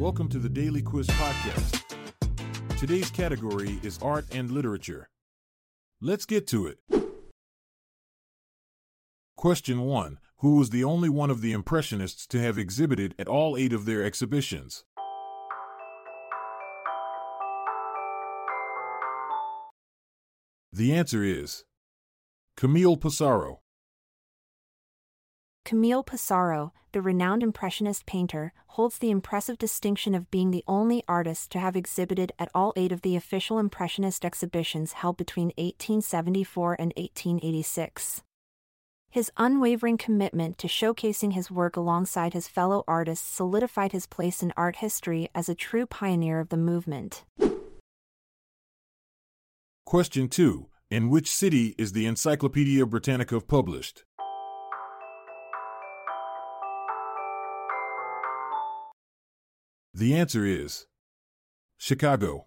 Welcome to the Daily Quiz Podcast. Today's category is art and literature. Let's get to it. Question 1. Who was the only one of the Impressionists to have exhibited at all eight of their exhibitions? The answer is Camille Pissarro. Camille Pissarro, the renowned Impressionist painter, holds the impressive distinction of being the only artist to have exhibited at all eight of the official Impressionist exhibitions held between 1874 and 1886. His unwavering commitment to showcasing his work alongside his fellow artists solidified his place in art history as a true pioneer of the movement. Question 2. In which city is the Encyclopedia Britannica published? The answer is Chicago.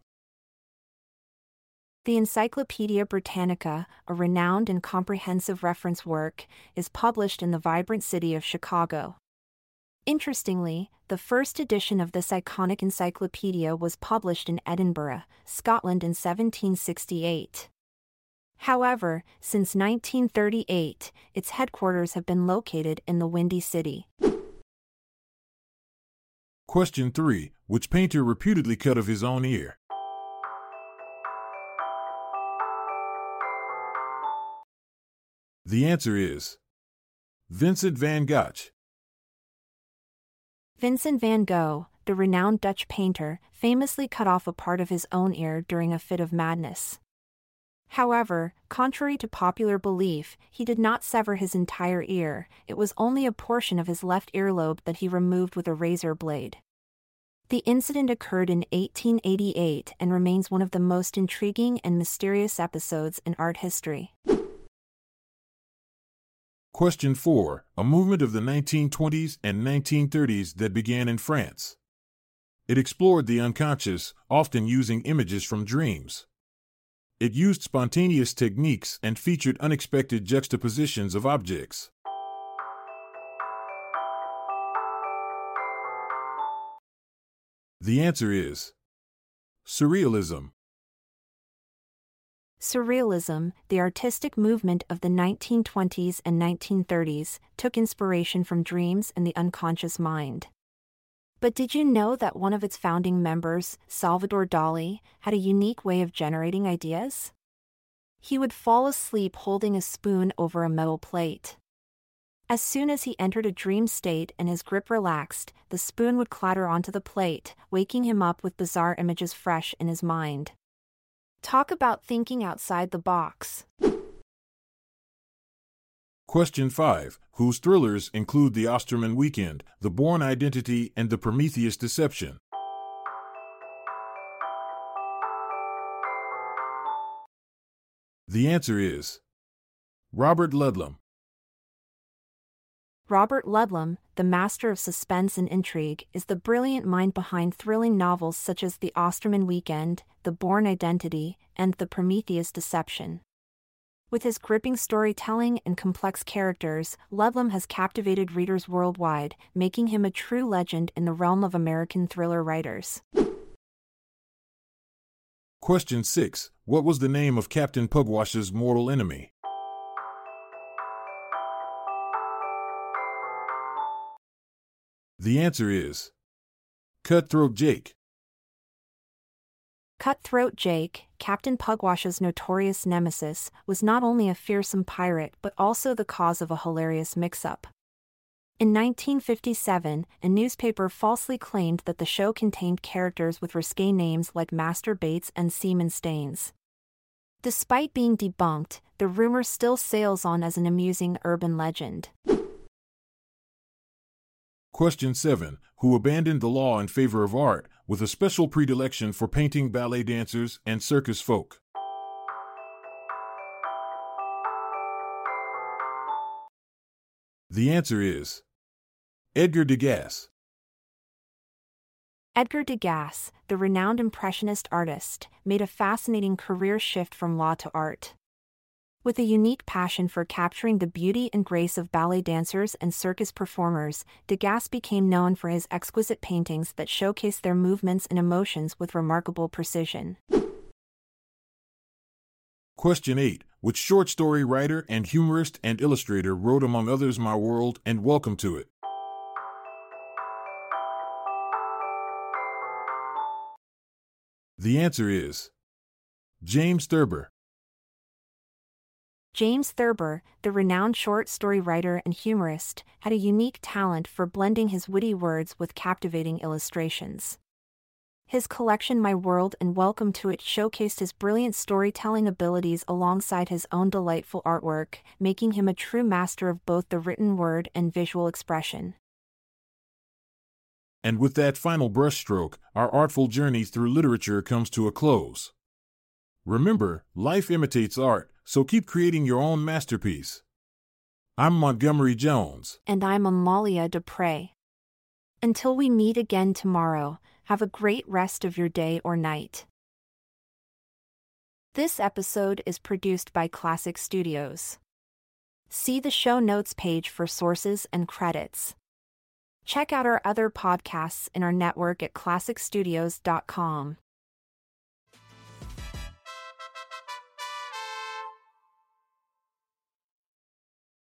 The Encyclopedia Britannica, a renowned and comprehensive reference work, is published in the vibrant city of Chicago. Interestingly, the first edition of this iconic encyclopedia was published in Edinburgh, Scotland in 1768. However, since 1938, its headquarters have been located in the Windy City. Question 3. Which painter reputedly cut of his own ear? The answer is Vincent van Gogh. Vincent van Gogh, the renowned Dutch painter, famously cut off a part of his own ear during a fit of madness. However, contrary to popular belief, he did not sever his entire ear, it was only a portion of his left earlobe that he removed with a razor blade. The incident occurred in 1888 and remains one of the most intriguing and mysterious episodes in art history. Question 4. A movement of the 1920s and 1930s that began in France. It explored the unconscious, often using images from dreams. It used spontaneous techniques and featured unexpected juxtapositions of objects. The answer is Surrealism. Surrealism, the artistic movement of the 1920s and 1930s, took inspiration from dreams and the unconscious mind. But did you know that one of its founding members, Salvador Dali, had a unique way of generating ideas? He would fall asleep holding a spoon over a metal plate. As soon as he entered a dream state and his grip relaxed, the spoon would clatter onto the plate, waking him up with bizarre images fresh in his mind. Talk about thinking outside the box. Question 5. Whose thrillers include The Osterman Weekend, The Bourne Identity, and The Prometheus Deception? The answer is Robert Ludlum. Robert Ludlum, the master of suspense and intrigue, is the brilliant mind behind thrilling novels such as The Osterman Weekend, The Bourne Identity, and The Prometheus Deception. With his gripping storytelling and complex characters, Ludlum has captivated readers worldwide, making him a true legend in the realm of American thriller writers. Question 6. What was the name of Captain Pugwash's mortal enemy? The answer is Cutthroat Jake. Cutthroat Jake, Captain Pugwash's notorious nemesis, was not only a fearsome pirate but also the cause of a hilarious mix up. In 1957, a newspaper falsely claimed that the show contained characters with risque names like Master Bates and Seaman Staines. Despite being debunked, the rumor still sails on as an amusing urban legend. Question 7. Who abandoned the law in favor of art, with a special predilection for painting ballet dancers and circus folk? The answer is Edgar Degas. Edgar Degas, the renowned Impressionist artist, made a fascinating career shift from law to art. With a unique passion for capturing the beauty and grace of ballet dancers and circus performers, Degas became known for his exquisite paintings that showcase their movements and emotions with remarkable precision. Question 8. Which short story writer and humorist and illustrator wrote, among others, My World and Welcome to It? The answer is James Thurber. James Thurber, the renowned short story writer and humorist, had a unique talent for blending his witty words with captivating illustrations. His collection My World and Welcome to It showcased his brilliant storytelling abilities alongside his own delightful artwork, making him a true master of both the written word and visual expression. And with that final brushstroke, our artful journey through literature comes to a close. Remember, life imitates art, so keep creating your own masterpiece. I'm Montgomery Jones. And I'm Amalia Dupre. Until we meet again tomorrow, have a great rest of your day or night. This episode is produced by Klassic Studios. See the show notes page for sources and credits. Check out our other podcasts in our network at klassicstudios.com.